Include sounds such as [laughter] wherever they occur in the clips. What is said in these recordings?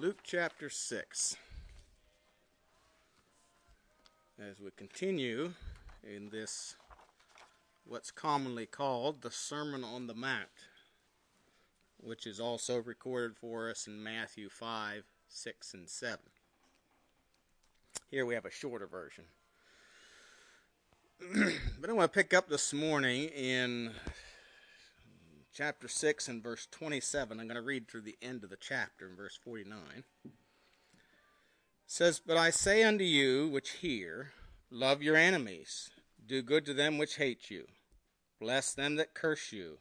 Luke chapter 6. As we continue in this, what's commonly called the Sermon on the Mount, which is also recorded for us in Matthew 5, 6, and 7. Here we have a shorter version. [clears throat] but I want to pick up this morning in chapter 6 and verse 27. I'm going to read through the end of the chapter in verse 49. It says, But I say unto you which hear, love your enemies, do good to them which hate you, bless them that curse you,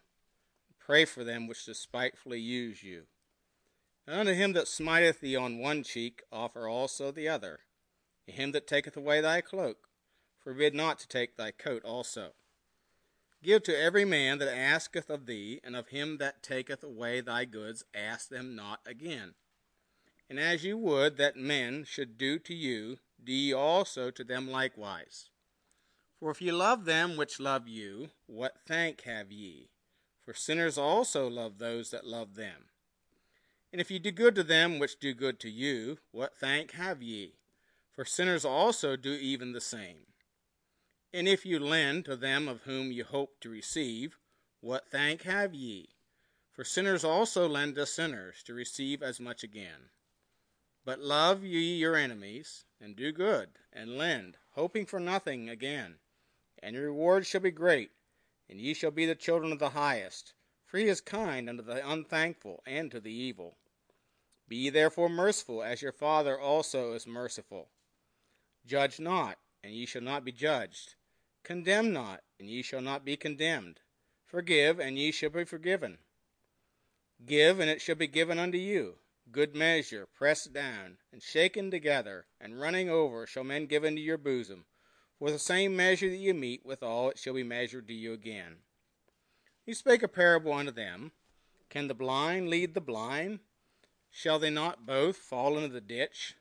pray for them which despitefully use you. And unto him that smiteth thee on one cheek, offer also the other. To him that taketh away thy cloak, forbid not to take thy coat also. Give to every man that asketh of thee, and of him that taketh away thy goods, ask them not again. And as you would that men should do to you, do ye also to them likewise. For if ye love them which love you, what thank have ye? For sinners also love those that love them. And if ye do good to them which do good to you, what thank have ye? For sinners also do even the same. And if you lend to them of whom you hope to receive, what thank have ye? For sinners also lend to sinners to receive as much again. But love ye your enemies, and do good, and lend, hoping for nothing again. And your reward shall be great, and ye shall be the children of the highest, for he is kind unto the unthankful and to the evil. Be ye therefore merciful, as your Father also is merciful. Judge not, and ye shall not be judged. Condemn not, and ye shall not be condemned. Forgive, and ye shall be forgiven. Give, and it shall be given unto you. Good measure, pressed down, and shaken together, and running over, shall men give into your bosom. For the same measure that ye meet withal, it shall be measured to you again. He spake a parable unto them Can the blind lead the blind? Shall they not both fall into the ditch?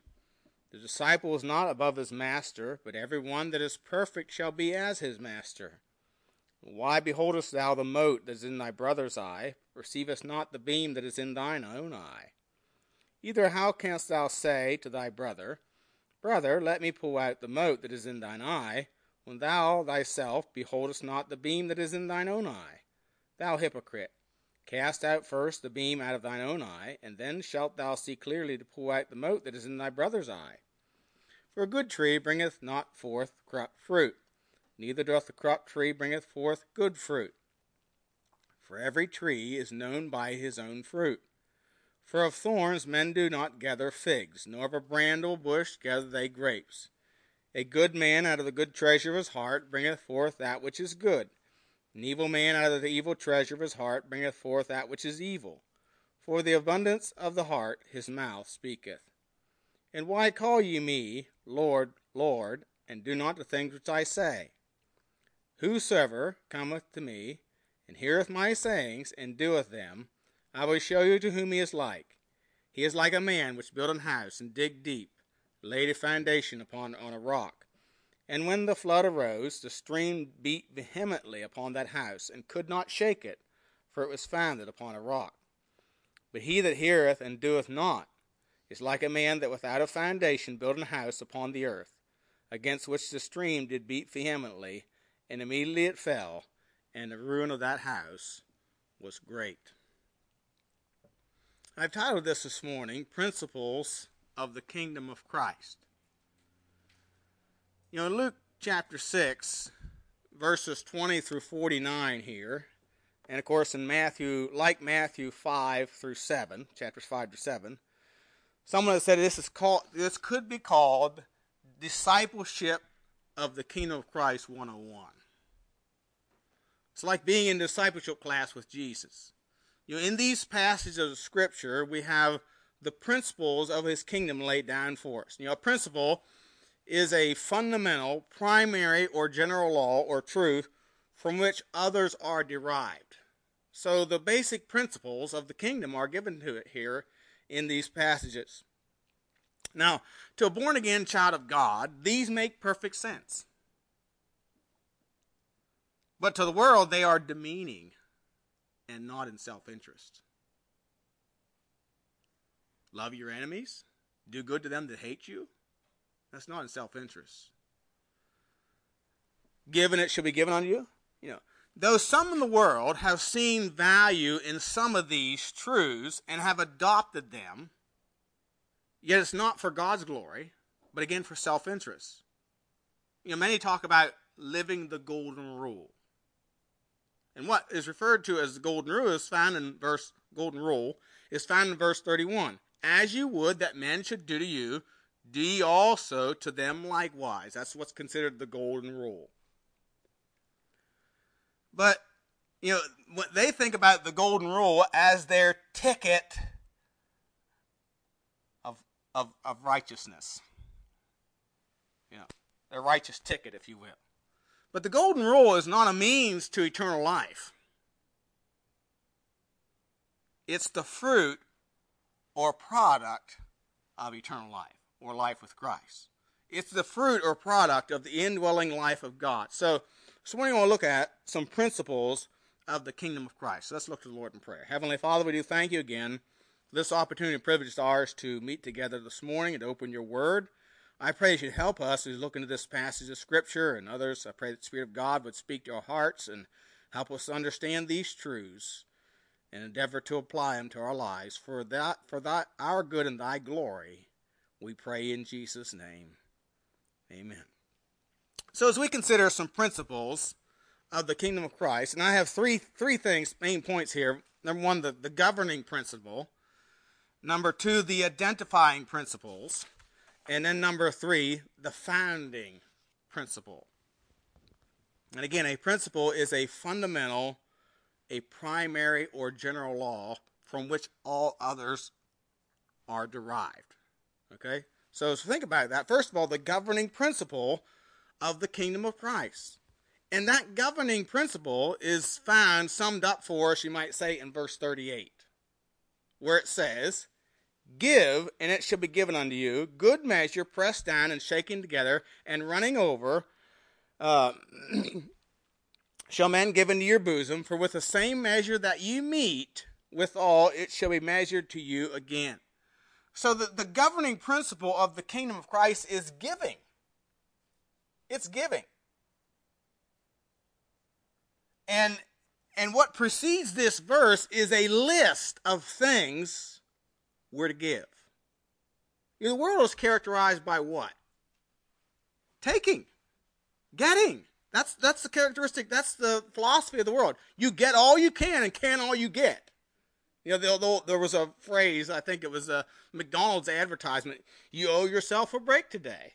The disciple is not above his master, but every one that is perfect shall be as his master. Why beholdest thou the mote that is in thy brother's eye, perceivest not the beam that is in thine own eye? Either how canst thou say to thy brother, Brother, let me pull out the mote that is in thine eye, when thou thyself beholdest not the beam that is in thine own eye? Thou hypocrite, cast out first the beam out of thine own eye, and then shalt thou see clearly to pull out the mote that is in thy brother's eye. For a good tree bringeth not forth corrupt fruit, neither doth the corrupt tree bringeth forth good fruit. For every tree is known by his own fruit. For of thorns men do not gather figs, nor of a bramble bush gather they grapes. A good man out of the good treasure of his heart bringeth forth that which is good an evil man out of the evil treasure of his heart bringeth forth that which is evil. For the abundance of the heart his mouth speaketh. And why call ye me, Lord, Lord, and do not the things which I say? Whosoever cometh to me, and heareth my sayings, and doeth them, I will show you to whom he is like. He is like a man which built an house, and digged deep, laid a foundation upon on a rock. And when the flood arose, the stream beat vehemently upon that house, and could not shake it, for it was founded upon a rock. But he that heareth and doeth not is like a man that without a foundation built an house upon the earth, against which the stream did beat vehemently, and immediately it fell, and the ruin of that house was great. I've titled this this morning Principles of the Kingdom of Christ. You know, Luke chapter 6, verses 20 through 49 here, and of course in Matthew, like Matthew 5 through 7, chapters 5 to 7, someone has said this is called this could be called discipleship of the kingdom of Christ 101. It's like being in discipleship class with Jesus. You know, in these passages of scripture, we have the principles of his kingdom laid down for us. You know, a principle is a fundamental, primary, or general law or truth from which others are derived. So the basic principles of the kingdom are given to it here in these passages. Now, to a born again child of God, these make perfect sense. But to the world, they are demeaning and not in self interest. Love your enemies, do good to them that hate you, that's not in self interest. Given it shall be given unto you. You know, though some in the world have seen value in some of these truths and have adopted them, yet it's not for God's glory, but again for self interest. You know, many talk about living the golden rule. And what is referred to as the golden rule is found in verse golden rule is found in verse 31. As you would that men should do to you, ye also to them likewise. That's what's considered the golden rule. But, you know, what they think about the golden rule as their ticket of, of, of righteousness. You know, their righteous ticket, if you will. But the golden rule is not a means to eternal life. It's the fruit or product of eternal life or life with Christ. It's the fruit or product of the indwelling life of God. So, so we're going to look at some principles of the kingdom of Christ. So let's look to the Lord in prayer. Heavenly Father, we do thank you again for this opportunity and privilege is ours to meet together this morning and open your word. I pray that you'd help us as we look into this passage of Scripture and others. I pray that the Spirit of God would speak to our hearts and help us understand these truths and endeavor to apply them to our lives for that for that our good and thy glory. We pray in Jesus' name. Amen. So, as we consider some principles of the kingdom of Christ, and I have three three things, main points here. Number one, the, the governing principle. Number two, the identifying principles. And then number three, the founding principle. And again, a principle is a fundamental, a primary or general law from which all others are derived. Okay? So, so think about that. First of all, the governing principle of the kingdom of Christ. And that governing principle is found summed up for us, you might say, in verse 38, where it says, Give, and it shall be given unto you, good measure, pressed down and shaken together, and running over, uh, [clears throat] shall men give into your bosom, for with the same measure that you meet withal, it shall be measured to you again. So the, the governing principle of the kingdom of Christ is giving. It's giving. And and what precedes this verse is a list of things we're to give. The world is characterized by what? Taking, getting. That's that's the characteristic. That's the philosophy of the world. You get all you can and can all you get. You know, there was a phrase. I think it was a McDonald's advertisement. You owe yourself a break today.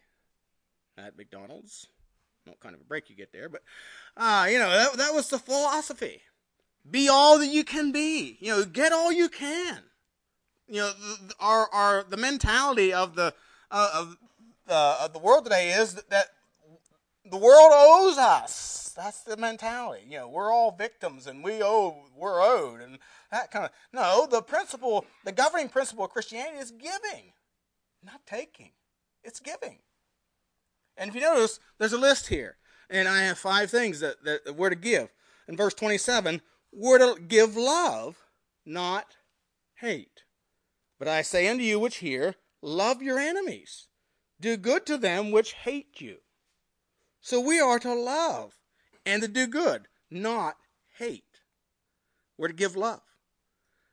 At McDonald's, what kind of a break you get there, but uh, you know that that was the philosophy. Be all that you can be. You know, get all you can you know, the, our our the mentality of the uh, of uh, of the world today is that, that the world owes us. That's the mentality. You know, we're all victims and we owe, we're owed, and that kind of. No, the principle, the governing principle of Christianity is giving, not taking. It's giving. And if you notice, there's a list here, and I have five things that, that we're to give. In verse 27, we're to give love, not hate. But I say unto you which hear, love your enemies, do good to them which hate you. So we are to love and to do good, not hate. We're to give love.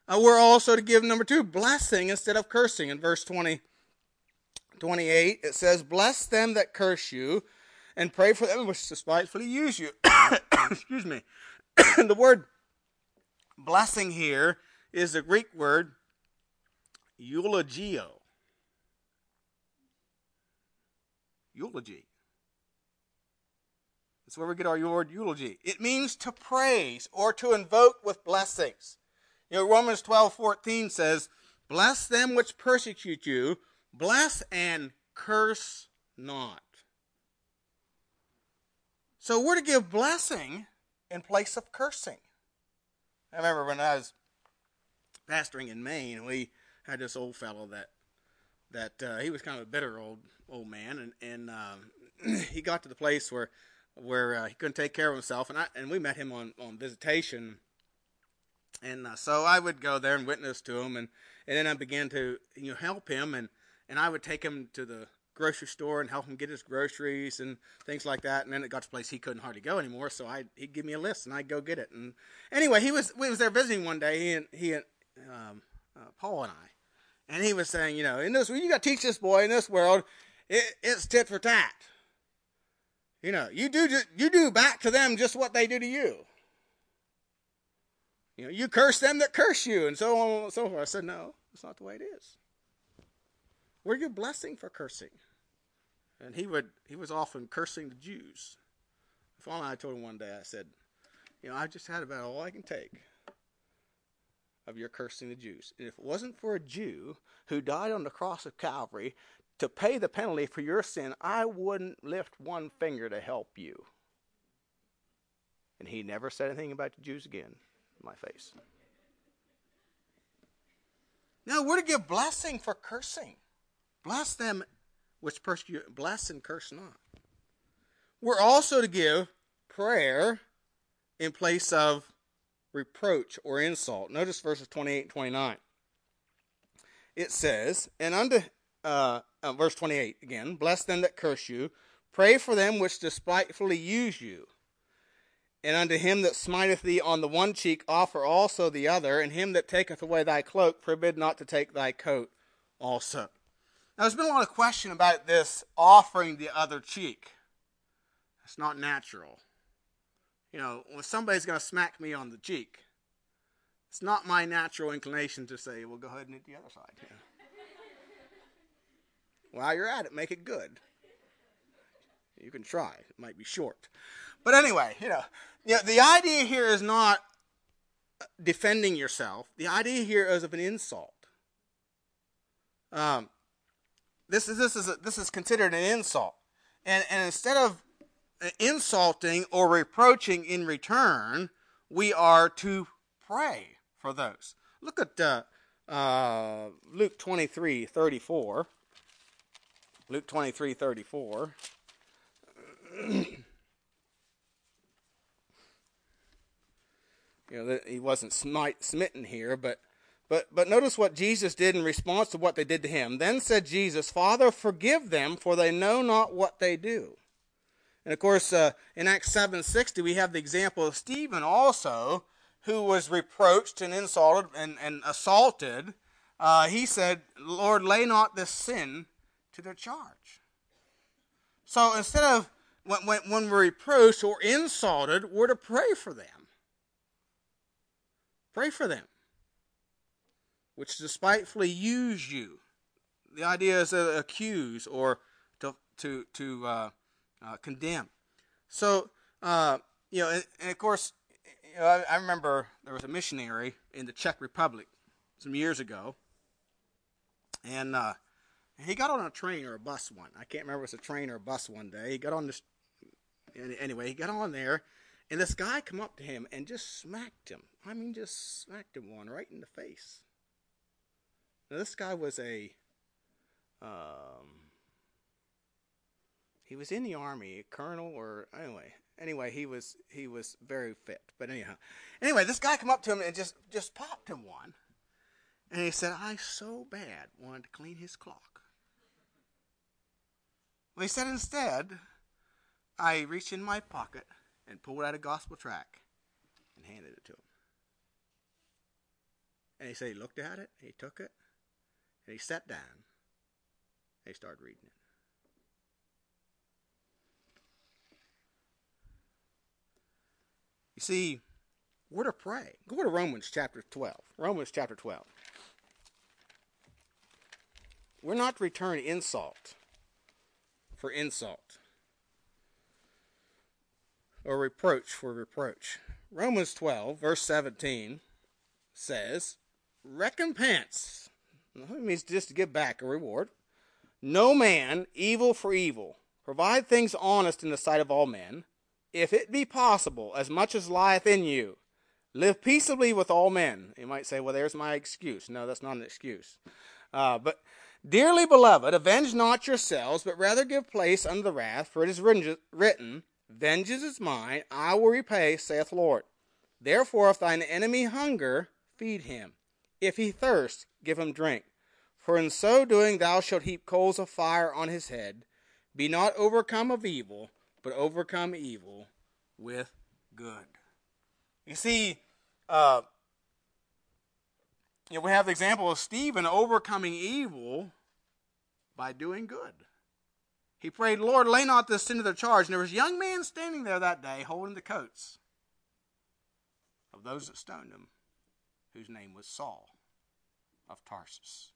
Uh, we're also to give, number two, blessing instead of cursing. In verse 20, 28, it says, Bless them that curse you, and pray for them which despitefully use you. [coughs] Excuse me. [coughs] the word blessing here is the Greek word eulogeo. Eulogy. That's where we get our word eulogy. It means to praise or to invoke with blessings. You know, Romans 12, 14 says, Bless them which persecute you, bless and curse not. So we're to give blessing in place of cursing. I remember when I was pastoring in Maine, we had this old fellow that that uh, he was kind of a bitter old old man, and and um, [clears throat] he got to the place where where uh, he couldn't take care of himself, and I and we met him on on visitation, and uh, so I would go there and witness to him, and and then I began to you know help him, and and I would take him to the grocery store and help him get his groceries and things like that. And then it got to a place he couldn't hardly go anymore, so I he'd give me a list and I'd go get it. And anyway, he was we was there visiting one day, he and he and um, uh, Paul and I, and he was saying, you know, in this, you got to teach this boy in this world, it, it's tit for tat. You know, you do you do back to them just what they do to you. You know, you curse them that curse you, and so on and so forth. I said, no, that's not the way it is. We're your blessing for cursing. And he would he was often cursing the Jews. Finally, I told him one day, I said, you know, I've just had about all I can take of your cursing the Jews. And if it wasn't for a Jew who died on the cross of Calvary to pay the penalty for your sin, I wouldn't lift one finger to help you. And he never said anything about the Jews again in my face. Now we're to give blessing for cursing. Bless them which persecute, bless and curse not. We're also to give prayer in place of reproach or insult. Notice verses 28 and 29. It says, and unto, uh, uh, verse 28 again, bless them that curse you, pray for them which despitefully use you. And unto him that smiteth thee on the one cheek, offer also the other, and him that taketh away thy cloak, forbid not to take thy coat also. Now, there's been a lot of question about this offering the other cheek. It's not natural. you know, when somebody's going to smack me on the cheek, it's not my natural inclination to say, well, go ahead and hit the other side. Yeah. While you're at it, make it good. You can try. It might be short. But anyway, you know, you know the idea here is not defending yourself. The idea here is of an insult. Um, this is this is a, this is considered an insult, and and instead of insulting or reproaching in return, we are to pray for those. Look at uh, uh, Luke twenty three thirty four. Luke twenty three thirty four. you know, he wasn't smite, smitten here, but but but notice what Jesus did in response to what they did to him. Then said Jesus, "Father, forgive them, for they know not what they do." And of course, uh, in Acts seven sixty, we have the example of Stephen also, who was reproached and insulted and, and assaulted. Uh, he said, "Lord, lay not this sin to their charge." So instead of when, when, when we're reproached or insulted, we're to pray for them. Pray for them, which despitefully use you. The idea is to accuse or to to to uh, uh, condemn. So uh, you know, and, and, of course, you know, I, I remember there was a missionary in the Czech Republic some years ago, and uh, he got on a train or a bus one. I can't remember if it was a train or a bus one day. He got on this. Anyway, he got on there, and this guy come up to him and just smacked him. I mean, just smacked him one right in the face. Now, this guy was a. Um, he was in the army, a colonel, or anyway. Anyway, he was he was very fit. But anyhow, anyway, this guy come up to him and just just popped him one, and he said, "I so bad wanted to clean his clock." He said instead, I reached in my pocket and pulled out a gospel tract and handed it to him. And he said he looked at it, he took it, and he sat down, and he started reading it. You see, we're to pray. Go to Romans chapter 12. Romans chapter 12. We're not to return insult for insult or reproach for reproach. Romans 12, verse 17 says, Recompense. It means just to give back a reward. No man evil for evil. Provide things honest in the sight of all men. If it be possible, as much as lieth in you, live peaceably with all men. You might say, well, there's my excuse. No, that's not an excuse. Uh, but, dearly beloved, avenge not yourselves, but rather give place unto the wrath, for it is written, Vengeance is mine, I will repay, saith the Lord. Therefore, if thine enemy hunger, feed him. If he thirst, give him drink. For in so doing thou shalt heap coals of fire on his head. Be not overcome of evil, but overcome evil with good. You see, uh, you know, we have the example of Stephen overcoming evil by doing good. He prayed, Lord, lay not this sin to their charge. And there was a young man standing there that day holding the coats of those that stoned him, whose name was Saul of Tarsus.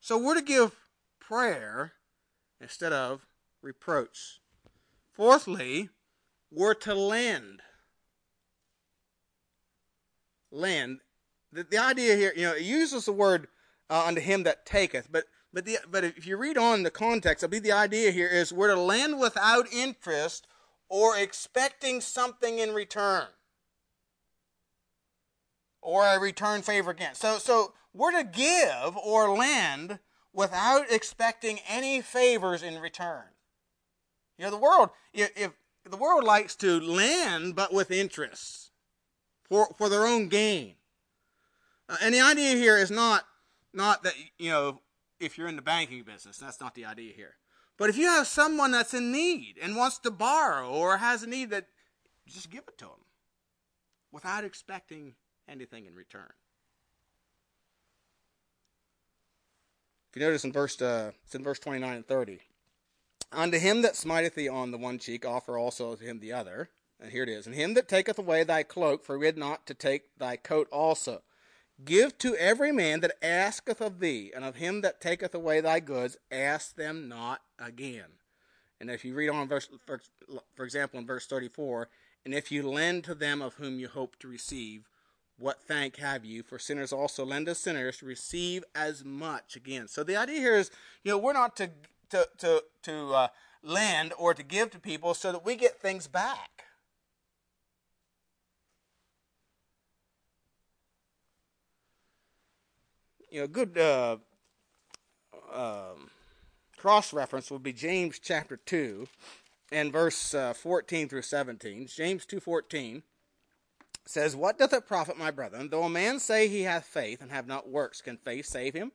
So we're to give prayer instead of reproach. Fourthly, we're to lend. Lend. The, the idea here, you know, it uses the word uh, unto him that taketh, but but, the, but if you read on the context, I believe the idea here is we're to lend without interest or expecting something in return. Or a return favor again. So, so we're to give or lend without expecting any favors in return. You know, the world, if, if the world likes to lend but with interest for, for their own gain. Uh, and the idea here is not, not that, you know, if you're in the banking business. That's not the idea here. But if you have someone that's in need and wants to borrow or has a need that just give it to them without expecting anything in return. If you notice in verse uh, it's in verse 29 and 30. Unto him that smiteth thee on the one cheek, offer also to him the other. and here it is, and him that taketh away thy cloak, forbid not to take thy coat also. Give to every man that asketh of thee, and of him that taketh away thy goods, ask them not again. And if you read on, verse, for, for example, in verse 34, and if you lend to them of whom you hope to receive, what thank have you? For sinners also lend to sinners to receive as much again. So the idea here is, you know, we're not to to to to uh, lend or to give to people so that we get things back. You know, a good uh, um, cross reference would be James chapter two, and verse uh, fourteen through seventeen. James two fourteen says, What doth it profit, my brethren, though a man say he hath faith and have not works? Can faith save him?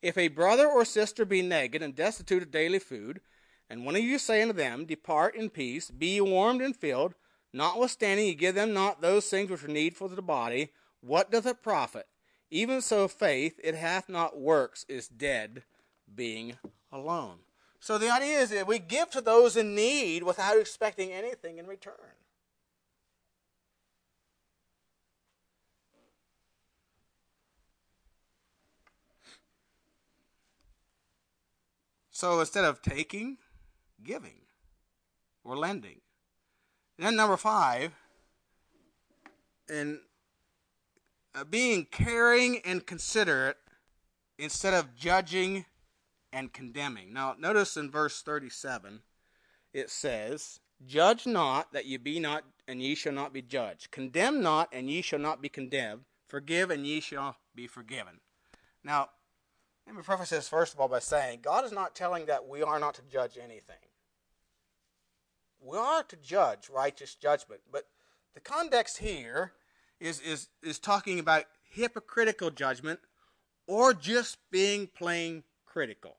If a brother or sister be naked and destitute of daily food, and one of you say unto them, Depart in peace, be ye warmed and filled, notwithstanding ye give them not those things which are needful to the body, what doth it profit? Even so, faith, it hath not works, is dead, being alone. So the idea is that we give to those in need without expecting anything in return. So instead of taking, giving or lending. And then number five, uh, being caring and considerate instead of judging and condemning. Now, notice in verse 37, it says, Judge not that ye be not, and ye shall not be judged. Condemn not, and ye shall not be condemned. Forgive, and ye shall be forgiven. Now, let me preface this first of all by saying God is not telling that we are not to judge anything. We are to judge righteous judgment, but the context here is, is, is talking about hypocritical judgment or just being plain critical.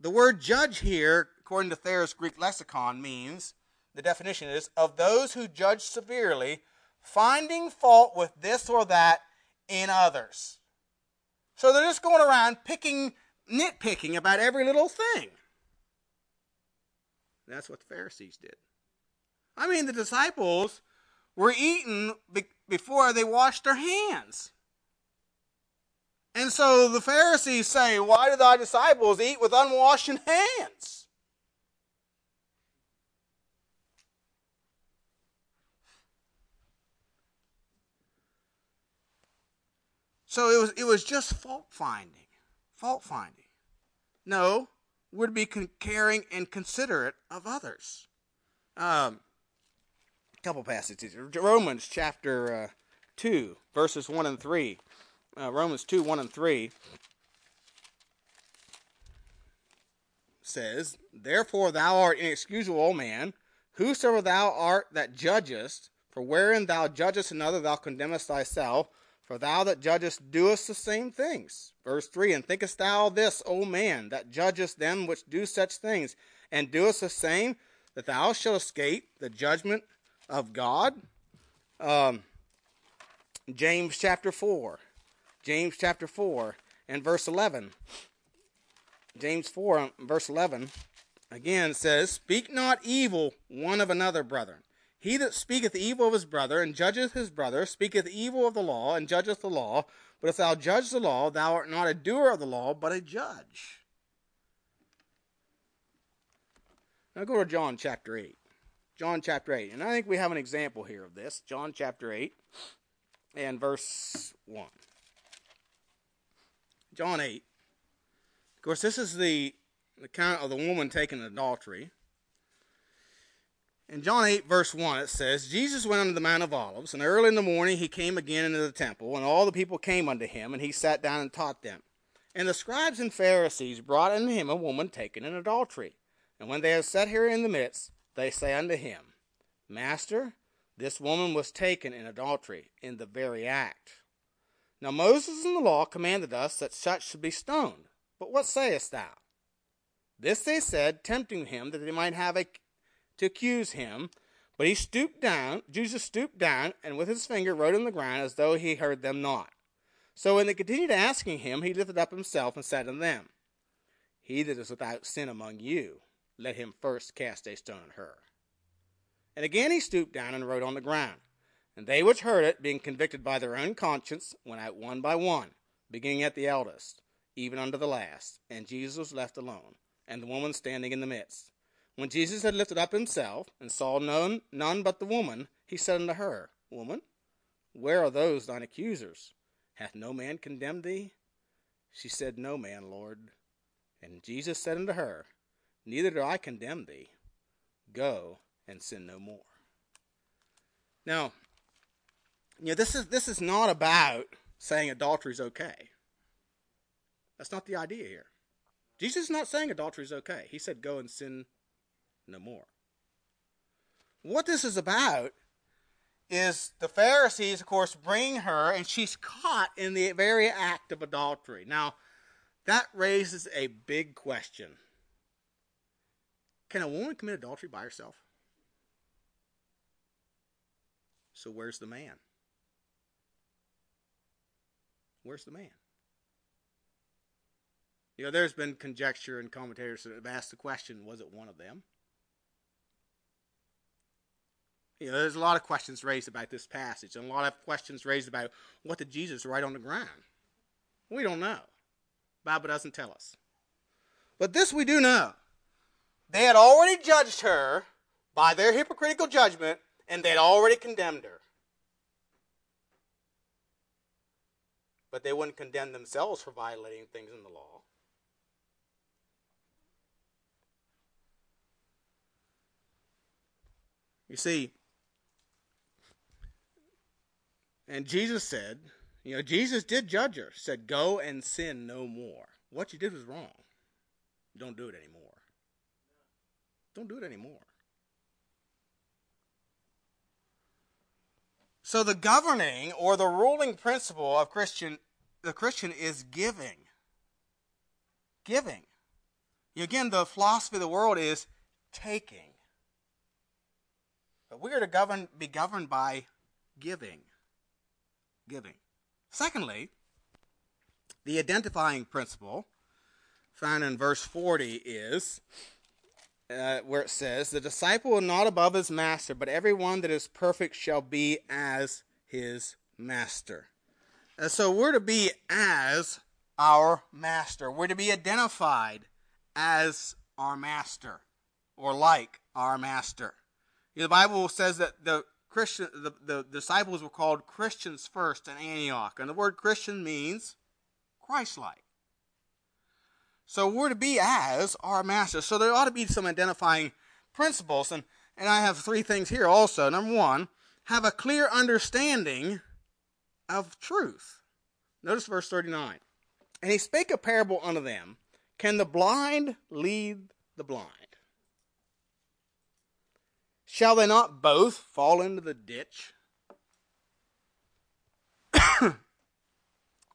The word judge here, according to Thayer's Greek lexicon, means the definition is of those who judge severely, finding fault with this or that in others. So they're just going around picking, nitpicking about every little thing. That's what the Pharisees did. I mean, the disciples were eating before they washed their hands. And so the Pharisees say, Why do thy disciples eat with unwashed hands? So it was, it was just fault finding. Fault finding. No, we're to be caring and considerate of others. Um, couple passages. Romans chapter uh, 2, verses 1 and 3. Uh, Romans 2, 1 and 3 says, Therefore thou art inexcusable, O man, whosoever thou art that judgest, for wherein thou judgest another, thou condemnest thyself. For thou that judgest doest the same things. Verse 3 And thinkest thou this, O man, that judgest them which do such things, and doest the same, that thou shalt escape the judgment of God? Um, James chapter 4. James chapter 4 and verse 11. James 4, verse 11, again says, Speak not evil one of another, brethren. He that speaketh evil of his brother and judgeth his brother speaketh evil of the law and judgeth the law. But if thou judge the law, thou art not a doer of the law, but a judge. Now go to John chapter 8. John chapter 8. And I think we have an example here of this. John chapter 8 and verse 1. John 8. Of course, this is the account of the woman taken in adultery. In John 8, verse 1, it says, Jesus went unto the Mount of Olives, and early in the morning he came again into the temple, and all the people came unto him, and he sat down and taught them. And the scribes and Pharisees brought unto him a woman taken in adultery. And when they had set her in the midst, they say unto him, Master, this woman was taken in adultery in the very act. Now Moses in the law commanded us that such should be stoned. But what sayest thou? This they said, tempting him that they might have a to accuse him. But he stooped down, Jesus stooped down, and with his finger wrote on the ground as though he heard them not. So when they continued asking him, he lifted up himself and said unto them, He that is without sin among you, let him first cast a stone at her. And again he stooped down and wrote on the ground. And they which heard it, being convicted by their own conscience, went out one by one, beginning at the eldest, even unto the last. And Jesus was left alone, and the woman standing in the midst. When Jesus had lifted up himself, and saw none, none but the woman, he said unto her, Woman, where are those thine accusers? Hath no man condemned thee? She said, No man, Lord. And Jesus said unto her, Neither do I condemn thee. Go and sin no more. Now, you know, this is this is not about saying adultery is okay. That's not the idea here. Jesus is not saying adultery is okay. He said, Go and sin no more. What this is about is the Pharisees, of course, bring her, and she's caught in the very act of adultery. Now, that raises a big question. Can a woman commit adultery by herself? So, where's the man? Where's the man? You know, there's been conjecture and commentators that have asked the question was it one of them? You know, there's a lot of questions raised about this passage, and a lot of questions raised about what did Jesus write on the ground. We don't know. Bible doesn't tell us. But this we do know. They had already judged her by their hypocritical judgment, and they had already condemned her. But they wouldn't condemn themselves for violating things in the law. You see, and Jesus said, you know, Jesus did judge her, said, Go and sin no more. What you did was wrong. Don't do it anymore. Don't do it anymore. So the governing or the ruling principle of Christian the Christian is giving. Giving. Again, the philosophy of the world is taking. But we are to govern be governed by giving. Giving. Secondly, the identifying principle found in verse 40 is uh, where it says, The disciple is not above his master, but every one that is perfect shall be as his master. And so we're to be as our master. We're to be identified as our master or like our master. The Bible says that the Christian the, the disciples were called Christians first in Antioch. And the word Christian means Christ like. So we're to be as our master. So there ought to be some identifying principles. And, and I have three things here also. Number one, have a clear understanding of truth. Notice verse 39. And he spake a parable unto them Can the blind lead the blind? Shall they not both fall into the ditch? [coughs]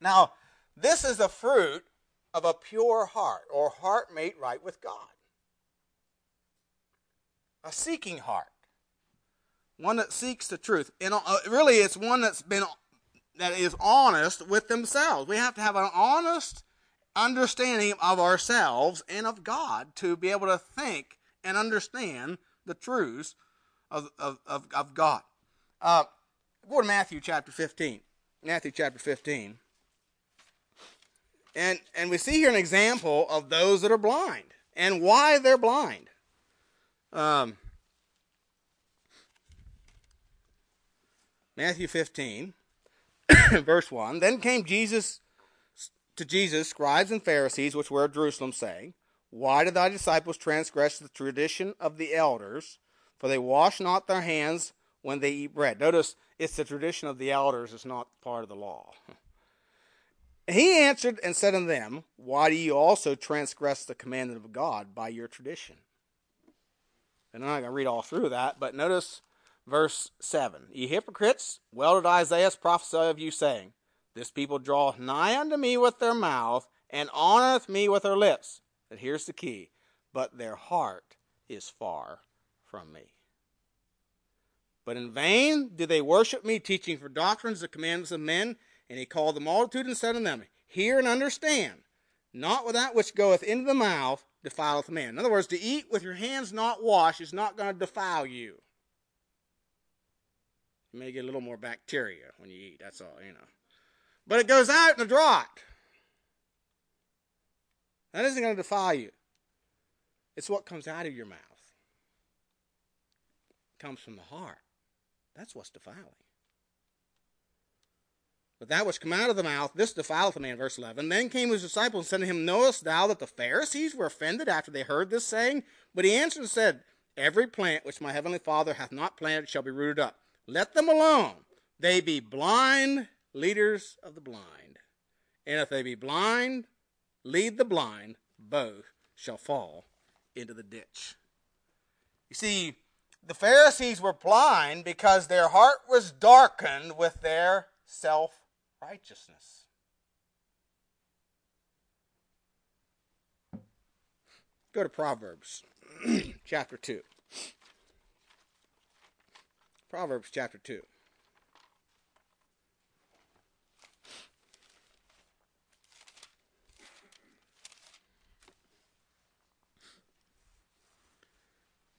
now, this is the fruit of a pure heart, or heart made right with God. A seeking heart. One that seeks the truth. And uh, really, it's one that's been that is honest with themselves. We have to have an honest understanding of ourselves and of God to be able to think and understand the truths of, of, of, of God. Uh, go to Matthew chapter 15. Matthew chapter 15. And, and we see here an example of those that are blind and why they're blind. Um, Matthew 15, [coughs] verse 1. Then came Jesus to Jesus, scribes and Pharisees, which were at Jerusalem, saying, Why do thy disciples transgress the tradition of the elders? For they wash not their hands when they eat bread. Notice it's the tradition of the elders, it's not part of the law. He answered and said unto them, Why do you also transgress the commandment of God by your tradition? And I'm not going to read all through that, but notice verse 7. Ye hypocrites, well did Isaiah prophesy of you, saying, This people draweth nigh unto me with their mouth, and honoreth me with their lips. But here's the key. But their heart is far from me. But in vain do they worship me, teaching for doctrines the commandments of men and he called the multitude and said unto them, Hear and understand, not with that which goeth into the mouth defileth man. In other words, to eat with your hands not washed is not going to defile you. You may get a little more bacteria when you eat, that's all, you know. But it goes out in the draught. That isn't going to defile you. It's what comes out of your mouth. It comes from the heart. That's what's defiling. But that which come out of the mouth, this defileth a man, verse 11. Then came his disciples and said to him, Knowest thou that the Pharisees were offended after they heard this saying? But he answered and said, Every plant which my heavenly Father hath not planted shall be rooted up. Let them alone. They be blind leaders of the blind. And if they be blind, lead the blind, both shall fall into the ditch. You see, the Pharisees were blind because their heart was darkened with their self righteousness. Go to Proverbs [clears throat] chapter 2. Proverbs chapter 2.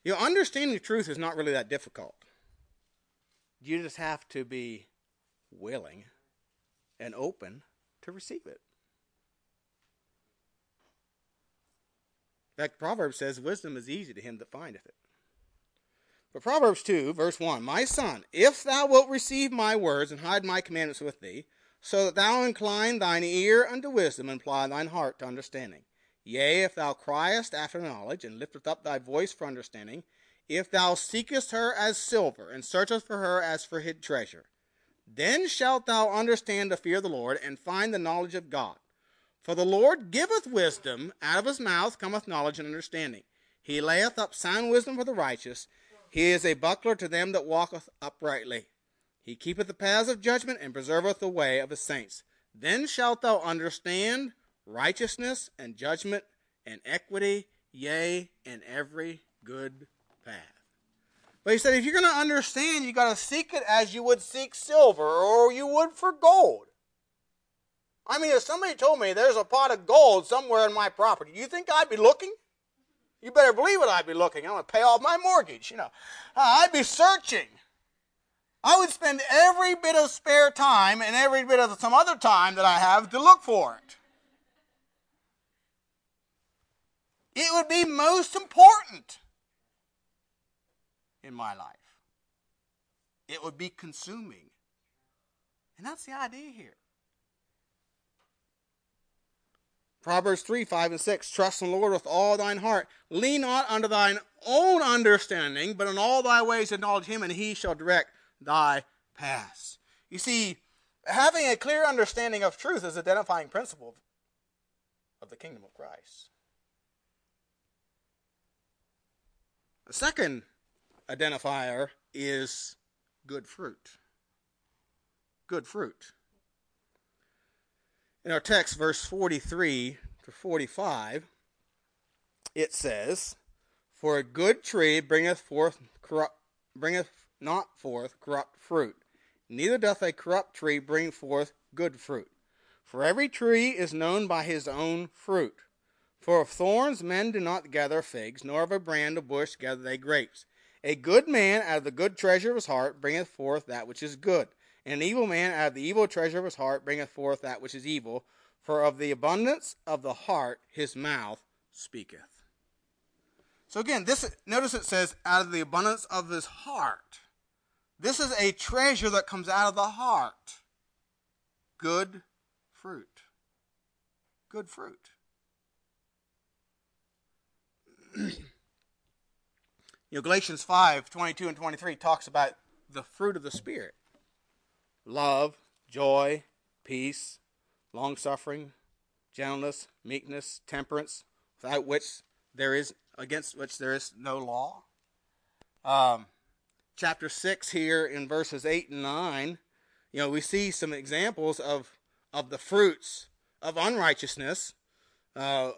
You know, understanding the truth is not really that difficult. You just have to be willing and open to receive it. In fact, Proverbs says, Wisdom is easy to him that findeth it. But Proverbs 2, verse 1 My son, if thou wilt receive my words and hide my commandments with thee, so that thou incline thine ear unto wisdom and apply thine heart to understanding. Yea, if thou criest after knowledge and lifteth up thy voice for understanding, if thou seekest her as silver and searchest for her as for hid treasure, then shalt thou understand the fear of the Lord and find the knowledge of God. For the Lord giveth wisdom, out of his mouth cometh knowledge and understanding. He layeth up sound wisdom for the righteous. He is a buckler to them that walketh uprightly. He keepeth the paths of judgment and preserveth the way of his saints. Then shalt thou understand righteousness and judgment and equity, yea, and every good path. But he said, if you're going to understand, you got to seek it as you would seek silver or you would for gold. I mean, if somebody told me there's a pot of gold somewhere in my property, do you think I'd be looking? You better believe it, I'd be looking. I'm going to pay off my mortgage, you know. Uh, I'd be searching. I would spend every bit of spare time and every bit of some other time that I have to look for it. It would be most important in my life. It would be consuming. And that's the idea here. Proverbs 3, 5, and 6. Trust in the Lord with all thine heart. Lean not unto thine own understanding, but in all thy ways acknowledge him, and he shall direct thy paths. You see, having a clear understanding of truth is identifying principle of the kingdom of Christ. The second identifier is good fruit. Good fruit. In our text, verse 43 to 45, it says, For a good tree bringeth forth corrupt, bringeth not forth corrupt fruit, neither doth a corrupt tree bring forth good fruit. For every tree is known by his own fruit. For of thorns men do not gather figs, nor of a brand of bush gather they grapes. A good man out of the good treasure of his heart bringeth forth that which is good, and an evil man out of the evil treasure of his heart bringeth forth that which is evil. For of the abundance of the heart his mouth speaketh. So again, this notice it says out of the abundance of his heart. This is a treasure that comes out of the heart. Good fruit. Good fruit. [clears throat] you know, Galatians 5 22 and 23 talks about the fruit of the Spirit love, joy, peace, long suffering, gentleness, meekness, temperance, without which there is against which there is no law. Um, chapter 6 here in verses 8 and 9, you know, we see some examples of of the fruits of unrighteousness. Uh,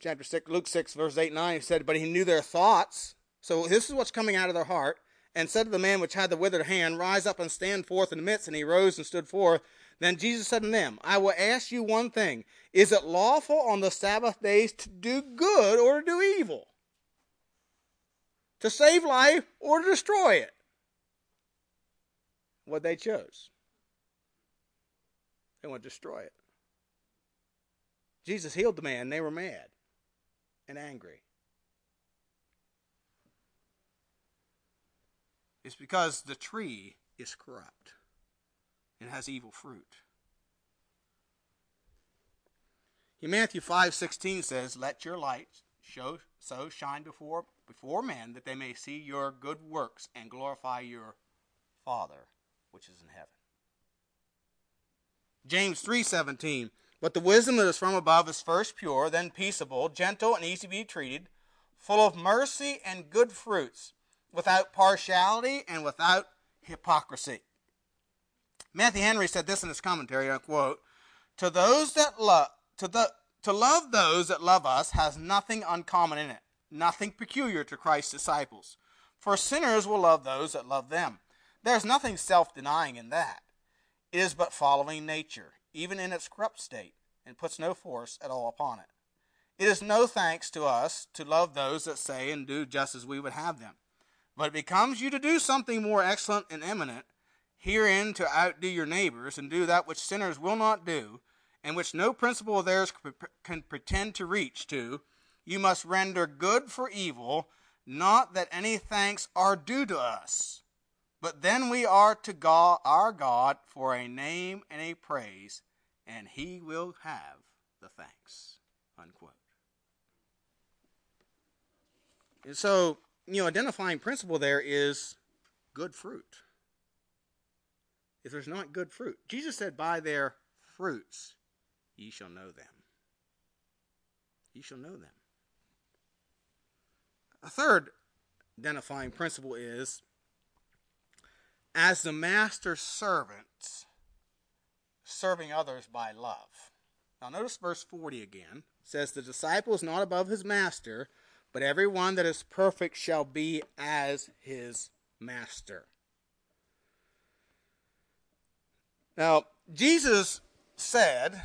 chapter 6, Luke 6, verse 8 and 9, he said, But he knew their thoughts. So this is what's coming out of their heart. And said to the man which had the withered hand, Rise up and stand forth in the midst. And he rose and stood forth. Then Jesus said to them, I will ask you one thing. Is it lawful on the Sabbath days to do good or to do evil? To save life or to destroy it? what they chose. They want to destroy it. Jesus healed the man. They were mad and angry. Because the tree is corrupt and has evil fruit. In Matthew 5:16 says, "Let your light show so shine before before men that they may see your good works and glorify your Father which is in heaven." James 3:17, "But the wisdom that is from above is first pure, then peaceable, gentle and easy to be treated, full of mercy and good fruits, without partiality and without hypocrisy." Matthew Henry said this in his commentary, I quote, "To those that love to the to love those that love us has nothing uncommon in it, nothing peculiar to Christ's disciples. For sinners will love those that love them. There's nothing self-denying in that. It is but following nature, even in its corrupt state, and puts no force at all upon it. It is no thanks to us to love those that say and do just as we would have them. But it becomes you to do something more excellent and eminent, herein to outdo your neighbors, and do that which sinners will not do, and which no principle of theirs can pretend to reach to, you must render good for evil, not that any thanks are due to us, but then we are to God, our God for a name and a praise, and he will have the thanks. Unquote. And so, you know, identifying principle there is good fruit. If there's not good fruit, Jesus said, by their fruits ye shall know them. Ye shall know them. A third identifying principle is as the master's servant, serving others by love. Now, notice verse 40 again. Says, The disciple is not above his master, but everyone that is perfect shall be as his master. Now, Jesus said,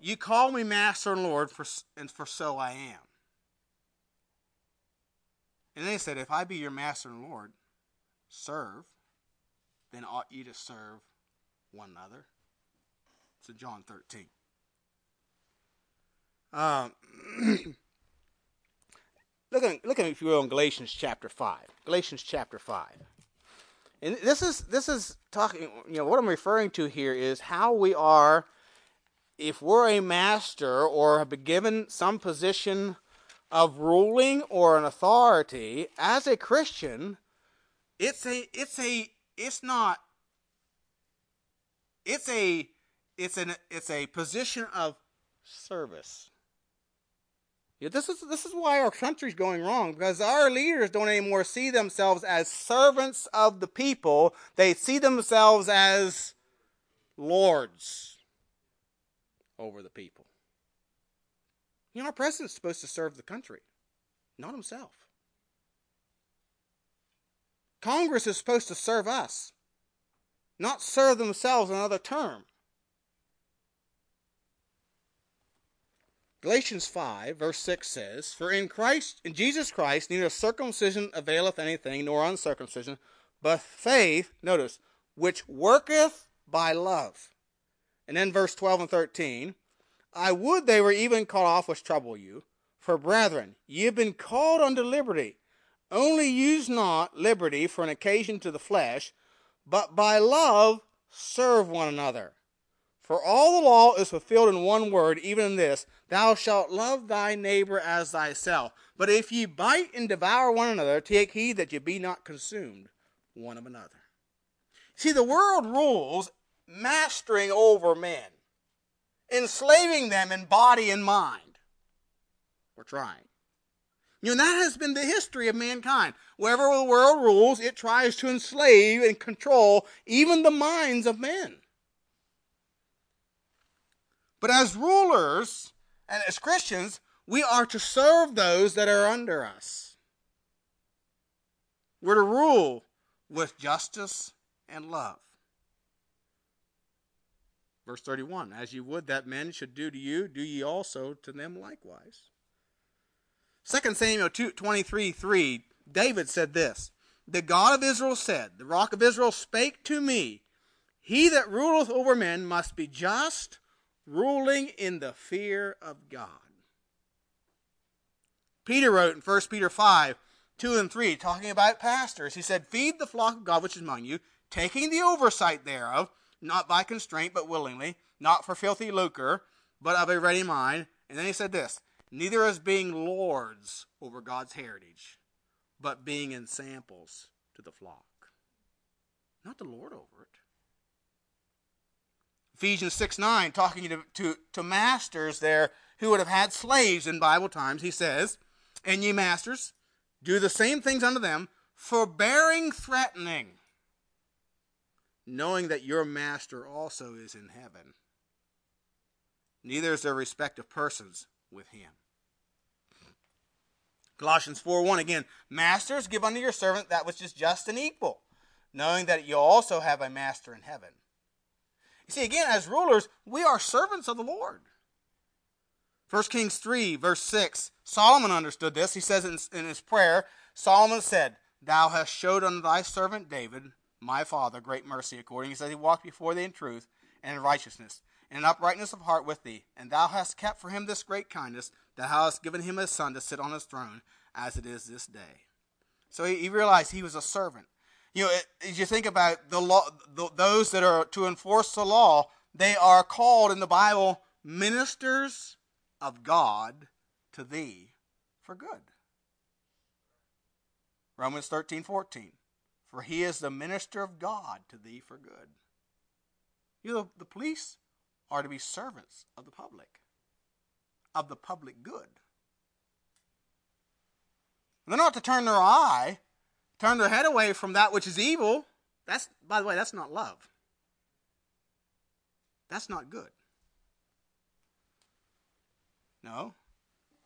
you call me Master and Lord, for, and for so I am. And then he said, If I be your Master and Lord, serve, then ought you to serve one another. So John 13. Um, [clears throat] look at look at if you will in Galatians chapter five. Galatians chapter five. And this is this is talking you know what I'm referring to here is how we are if we're a master or have been given some position of ruling or an authority as a Christian, it's a it's a it's not it's a it's an it's a position of service. Yeah, this is this is why our country's going wrong because our leaders don't anymore see themselves as servants of the people; they see themselves as lords over the people. You know, our president's supposed to serve the country, not himself. Congress is supposed to serve us, not serve themselves another term. Galatians 5, verse 6 says, For in Christ, in Jesus Christ, neither circumcision availeth anything, nor uncircumcision, but faith, notice, which worketh by love. And then verse 12 and 13 I would they were even cut off which trouble you. For brethren, ye have been called unto liberty. Only use not liberty for an occasion to the flesh, but by love serve one another. For all the law is fulfilled in one word, even in this Thou shalt love thy neighbor as thyself. But if ye bite and devour one another, take heed that ye be not consumed one of another. See, the world rules mastering over men, enslaving them in body and mind. We're trying. You know, that has been the history of mankind. Wherever the world rules, it tries to enslave and control even the minds of men. But as rulers and as Christians, we are to serve those that are under us. We're to rule with justice and love. Verse 31 As you would that men should do to you, do ye also to them likewise. 2 Samuel 2, 23 3, David said this The God of Israel said, The rock of Israel spake to me, He that ruleth over men must be just, ruling in the fear of God. Peter wrote in 1 Peter 5 2 and 3, talking about pastors. He said, Feed the flock of God which is among you, taking the oversight thereof, not by constraint, but willingly, not for filthy lucre, but of a ready mind. And then he said this Neither as being lords over God's heritage, but being ensamples to the flock. Not the Lord over it. Ephesians 6 9, talking to, to, to masters there who would have had slaves in Bible times, he says, And ye masters, do the same things unto them, forbearing threatening, knowing that your master also is in heaven. Neither is there respect of persons with him. Colossians 4 1 again, Masters, give unto your servant that which is just and equal, knowing that you also have a master in heaven. You see, again, as rulers, we are servants of the Lord. 1 Kings 3, verse 6, Solomon understood this. He says in, in his prayer, Solomon said, Thou hast showed unto thy servant David, my father, great mercy, according as he walked before thee in truth and in righteousness, and in uprightness of heart with thee. And thou hast kept for him this great kindness, that thou hast given him a son to sit on his throne, as it is this day. So he, he realized he was a servant. You know, as you think about the law, the, those that are to enforce the law, they are called in the Bible ministers of God to thee for good. Romans 13, 14. For he is the minister of God to thee for good. You know, the police are to be servants of the public, of the public good. They're not to turn their eye, turn their head away from that which is evil. That's, by the way, that's not love. That's not good. No.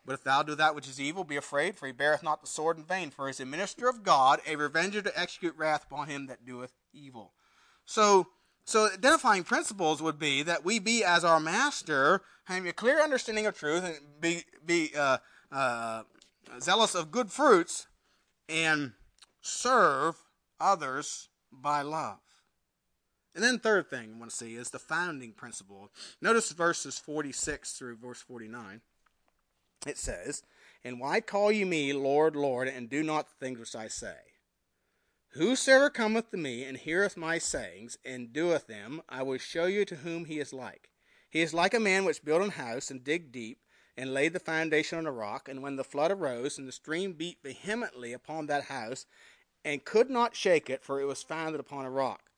But if thou do that which is evil, be afraid, for he beareth not the sword in vain, for he is a minister of God, a revenger to execute wrath upon him that doeth evil. So, so identifying principles would be that we be as our master, having a clear understanding of truth, and be be uh, uh, zealous of good fruits, and serve others by love. And then third thing I want to see is the founding principle. Notice verses 46 through verse 49. It says, And why call ye me Lord, Lord, and do not the things which I say? Whosoever cometh to me and heareth my sayings, and doeth them, I will show you to whom he is like. He is like a man which built an house, and digged deep, and laid the foundation on a rock. And when the flood arose, and the stream beat vehemently upon that house, and could not shake it, for it was founded upon a rock.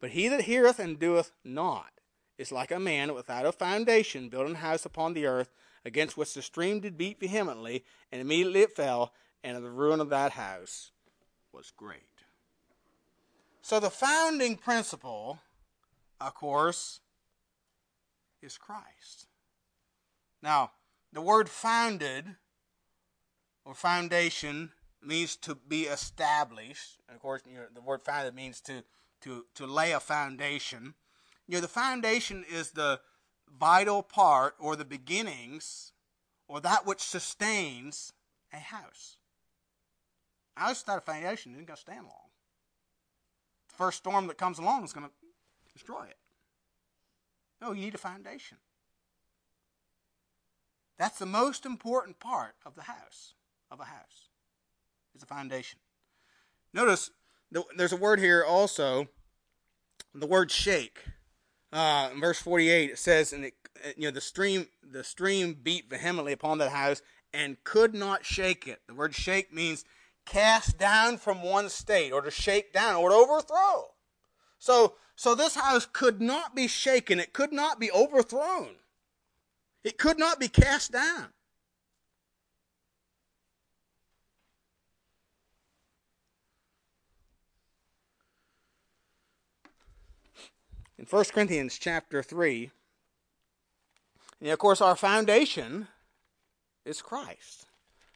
But he that heareth and doeth not is like a man without a foundation, building a house upon the earth, against which the stream did beat vehemently, and immediately it fell, and the ruin of that house was great. So the founding principle, of course, is Christ. Now, the word founded or foundation means to be established. And of course, you know, the word founded means to, to, to lay a foundation. You know, the foundation is the vital part or the beginnings or that which sustains a house. A house without a foundation isn't going to stand long. The first storm that comes along is going to destroy it. No, you need a foundation. That's the most important part of the house, of a house, is the foundation. Notice there's a word here also, the word shake. Uh, in verse 48, it says, and it, you know, the stream, the stream beat vehemently upon that house and could not shake it. The word shake means cast down from one state or to shake down or to overthrow. So, so this house could not be shaken. It could not be overthrown. It could not be cast down. In 1 Corinthians chapter 3, and of course, our foundation is Christ.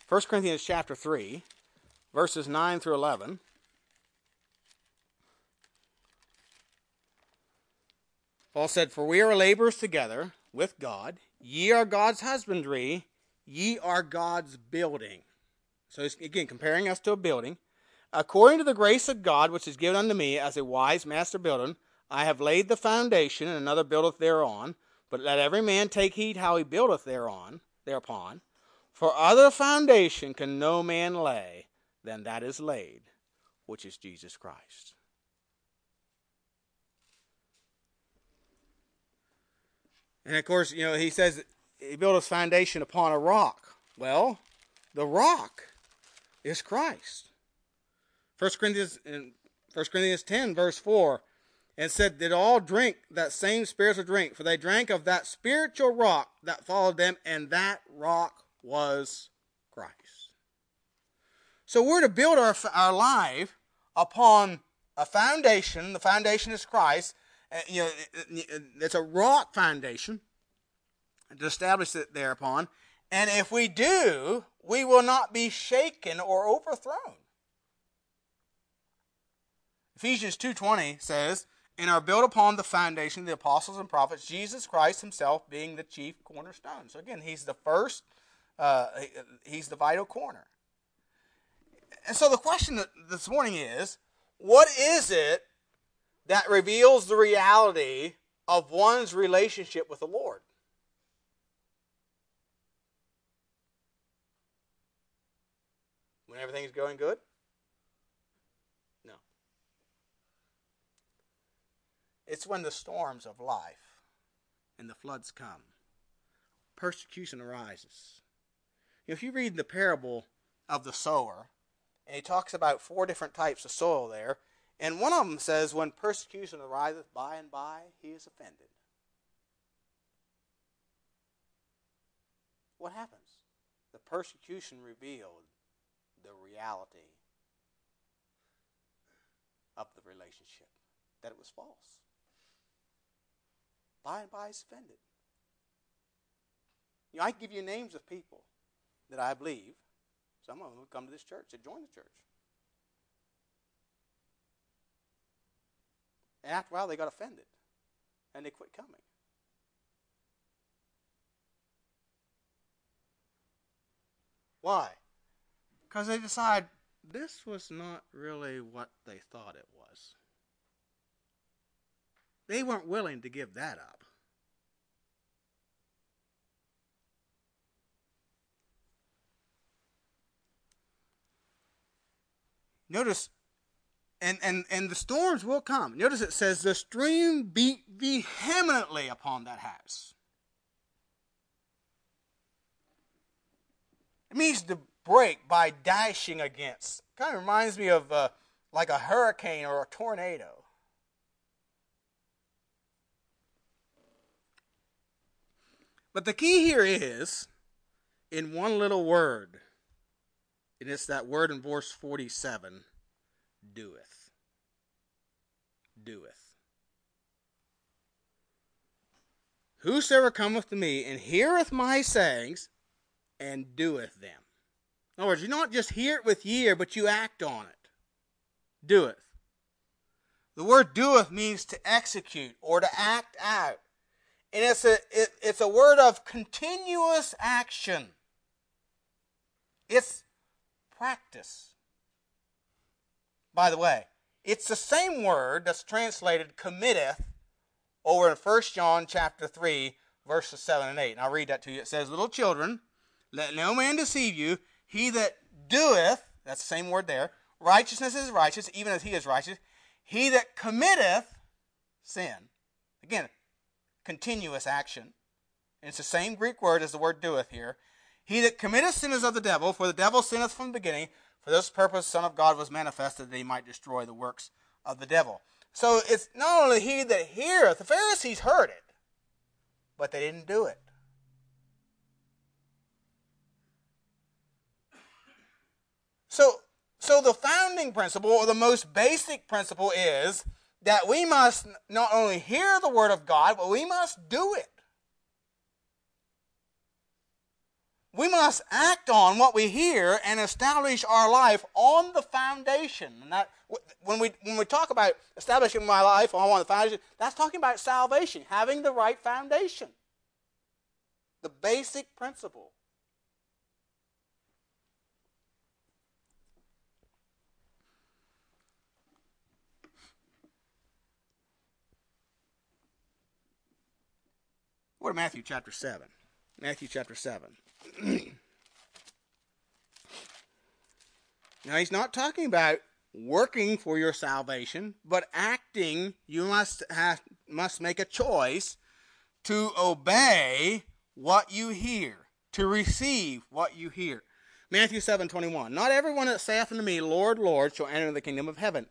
1 Corinthians chapter 3, verses 9 through 11. Paul said, For we are laborers together with God. Ye are God's husbandry, ye are God's building. So again, comparing us to a building. According to the grace of God which is given unto me as a wise master builder, I have laid the foundation, and another buildeth thereon. But let every man take heed how he buildeth thereon, thereupon. For other foundation can no man lay than that is laid, which is Jesus Christ. And of course, you know, he says he built his foundation upon a rock. Well, the rock is Christ. 1 Corinthians, 1 Corinthians 10, verse 4, and said, Did all drink that same spiritual drink? For they drank of that spiritual rock that followed them, and that rock was Christ. So we're to build our, our life upon a foundation. The foundation is Christ. Uh, you know, it's a rock foundation to establish it thereupon. And if we do, we will not be shaken or overthrown. Ephesians 2:20 says, "And are built upon the foundation of the apostles and prophets, Jesus Christ himself being the chief cornerstone." So again, he's the first uh, he's the vital corner. And so the question this morning is, what is it that reveals the reality of one's relationship with the Lord? When everything's going good? No. It's when the storms of life and the floods come, persecution arises. If you read the parable of the sower, and he talks about four different types of soil there, and one of them says, When persecution ariseth by and by, he is offended. What happens? The persecution revealed the reality of the relationship, that it was false. By and by, he's offended. You know, I give you names of people that I believe, some of them have come to this church, that joined the church. And after a while, they got offended and they quit coming. Why? Because they decide this was not really what they thought it was. They weren't willing to give that up. Notice, and, and, and the storms will come. Notice it says, the stream beat vehemently upon that house. It means to break by dashing against. Kind of reminds me of uh, like a hurricane or a tornado. But the key here is in one little word and it's that word in verse 47 doeth. Doeth. Whosoever cometh to me and heareth my sayings and doeth them. In other words, you don't just hear it with ear, but you act on it. Doeth. The word doeth means to execute or to act out. And it's a, it, it's a word of continuous action. It's practice. By the way, it's the same word that's translated committeth over in 1 John chapter 3, verses 7 and 8. And I'll read that to you. It says, Little children, let no man deceive you. He that doeth, that's the same word there, righteousness is righteous, even as he is righteous. He that committeth sin. Again, continuous action. And it's the same Greek word as the word doeth here. He that committeth sin is of the devil, for the devil sinneth from the beginning. For this purpose, Son of God was manifested that he might destroy the works of the devil. So it's not only he that heareth, the Pharisees heard it, but they didn't do it. So, so the founding principle, or the most basic principle, is that we must not only hear the word of God, but we must do it. we must act on what we hear and establish our life on the foundation. And that, when, we, when we talk about establishing my life on the foundation, that's talking about salvation, having the right foundation, the basic principle. Go to Matthew chapter 7. Matthew chapter 7. [clears throat] now, he's not talking about working for your salvation, but acting, you must have, must make a choice to obey what you hear, to receive what you hear. Matthew 7 21. Not everyone that saith unto me, Lord, Lord, shall enter the kingdom of heaven,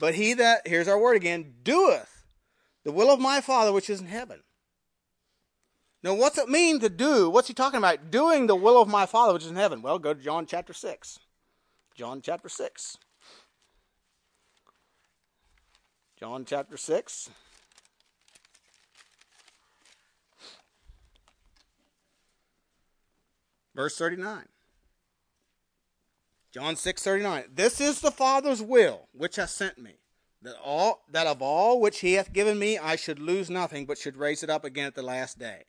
but he that, here's our word again, doeth the will of my Father which is in heaven. Now, what's it mean to do? What's he talking about? Doing the will of my Father which is in heaven. Well, go to John chapter 6. John chapter 6. John chapter 6. Verse 39. John 6 39. This is the Father's will which hath sent me, that all that of all which he hath given me I should lose nothing, but should raise it up again at the last day.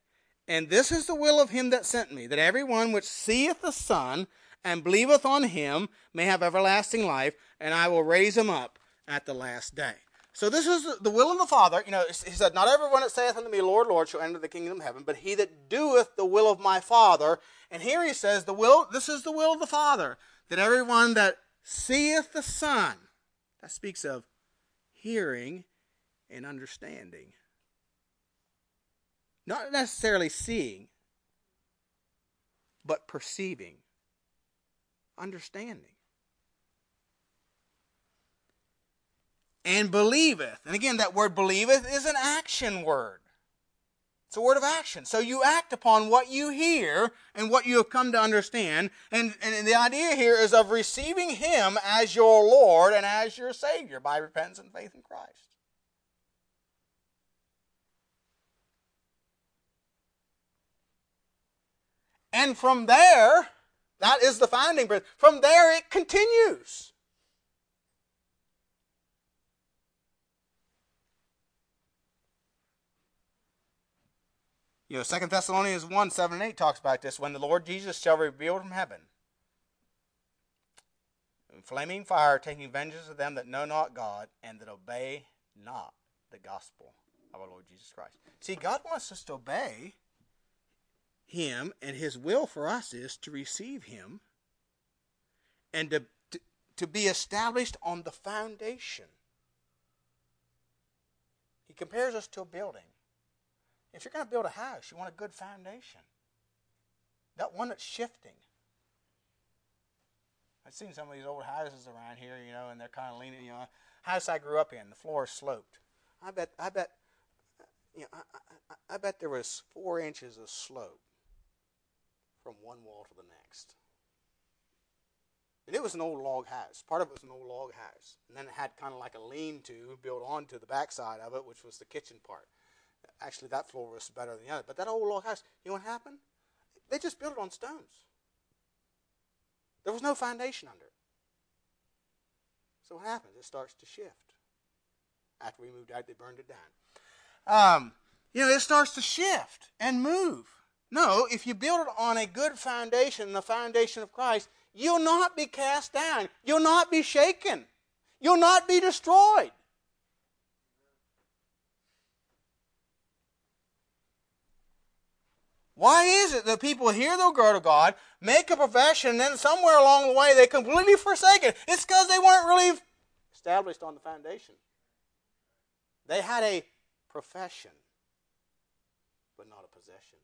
And this is the will of him that sent me, that every one which seeth the Son and believeth on him may have everlasting life, and I will raise him up at the last day. So this is the will of the Father. You know, he said, Not everyone that saith unto me, Lord, Lord, shall enter the kingdom of heaven, but he that doeth the will of my Father. And here he says, the will, this is the will of the Father, that everyone that seeth the Son, that speaks of hearing and understanding. Not necessarily seeing, but perceiving, understanding. and believeth. And again, that word believeth is an action word. It's a word of action. So you act upon what you hear and what you have come to understand. And, and the idea here is of receiving Him as your Lord and as your Savior by repentance and faith in Christ. And from there, that is the finding. From there, it continues. You know, Second Thessalonians 1, 7 and 8 talks about this. When the Lord Jesus shall reveal from heaven, flaming fire, taking vengeance of them that know not God and that obey not the gospel of our Lord Jesus Christ. See, God wants us to obey Him, and His will for us is to receive Him and to, to, to be established on the foundation. He compares us to a building. If you're going to build a house, you want a good foundation. Not one that's shifting. I've seen some of these old houses around here, you know, and they're kind of leaning. You know, house I grew up in, the floor sloped. I bet, I bet, you know, I, I, I bet there was four inches of slope from one wall to the next. And it was an old log house. Part of it was an old log house. And then it had kind of like a lean to built onto the backside of it, which was the kitchen part. Actually, that floor was better than the other. But that old log house, you know what happened? They just built it on stones. There was no foundation under it. So what happens? It starts to shift. After we moved out, they burned it down. Um, you know, it starts to shift and move. No, if you build it on a good foundation, the foundation of Christ, you'll not be cast down. You'll not be shaken. You'll not be destroyed. Why is it that people hear the word of God, make a profession, and then somewhere along the way they completely forsake it? It's because they weren't really established on the foundation. They had a profession, but not a possession.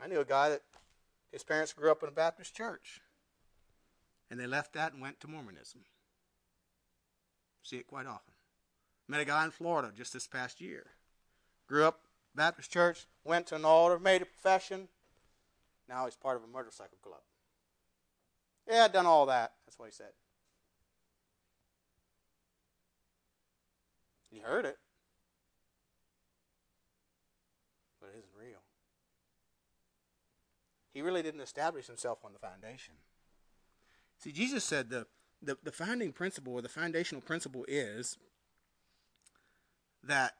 I knew a guy that his parents grew up in a Baptist church, and they left that and went to Mormonism. See it quite often. Met a guy in Florida just this past year Grew up Baptist church, went to an altar, made a profession. Now he's part of a motorcycle club. Yeah, I've done all that. That's what he said. He heard it, but it isn't real. He really didn't establish himself on the foundation. See, Jesus said the, the, the founding principle or the foundational principle is that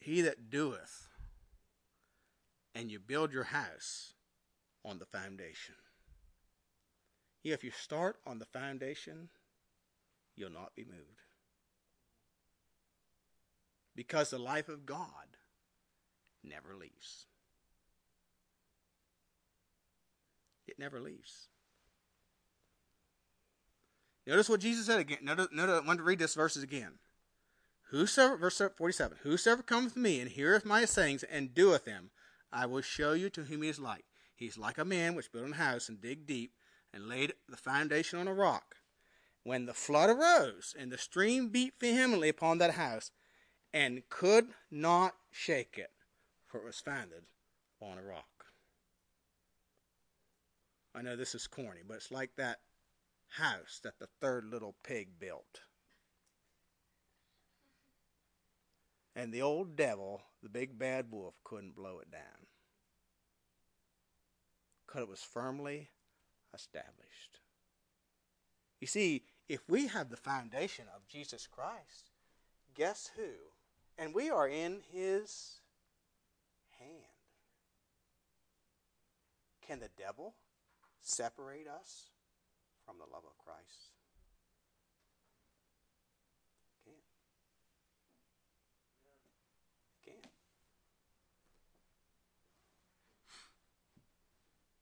he that doeth, and you build your house on the foundation. Yeah, If you start on the foundation, you'll not be moved. Because the life of God never leaves. It never leaves. Notice what Jesus said again. Notice, notice, I want to read this verses again. Whosoever, verse 47, Whosoever cometh to me and heareth my sayings and doeth them, I will show you to whom he is like. He is like a man which built a house and digged deep and laid the foundation on a rock. When the flood arose and the stream beat vehemently upon that house and could not shake it, for it was founded on a rock. I know this is corny, but it's like that house that the third little pig built. And the old devil, the big bad wolf, couldn't blow it down. Because it was firmly established. You see, if we have the foundation of Jesus Christ, guess who? And we are in his hand. Can the devil separate us from the love of Christ? Can't. Can't.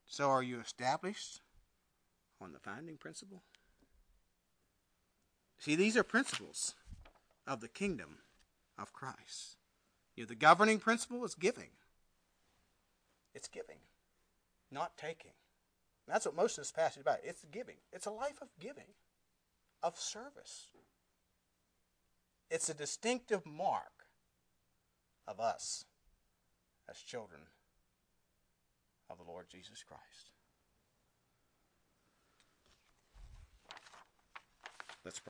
So are you established on the founding principle? See, these are principles of the kingdom of Christ. You know, the governing principle is giving. It's giving, not taking. And that's what most of this passage is about. It's giving. It's a life of giving, of service. It's a distinctive mark of us as children of the Lord Jesus Christ. Let's pray.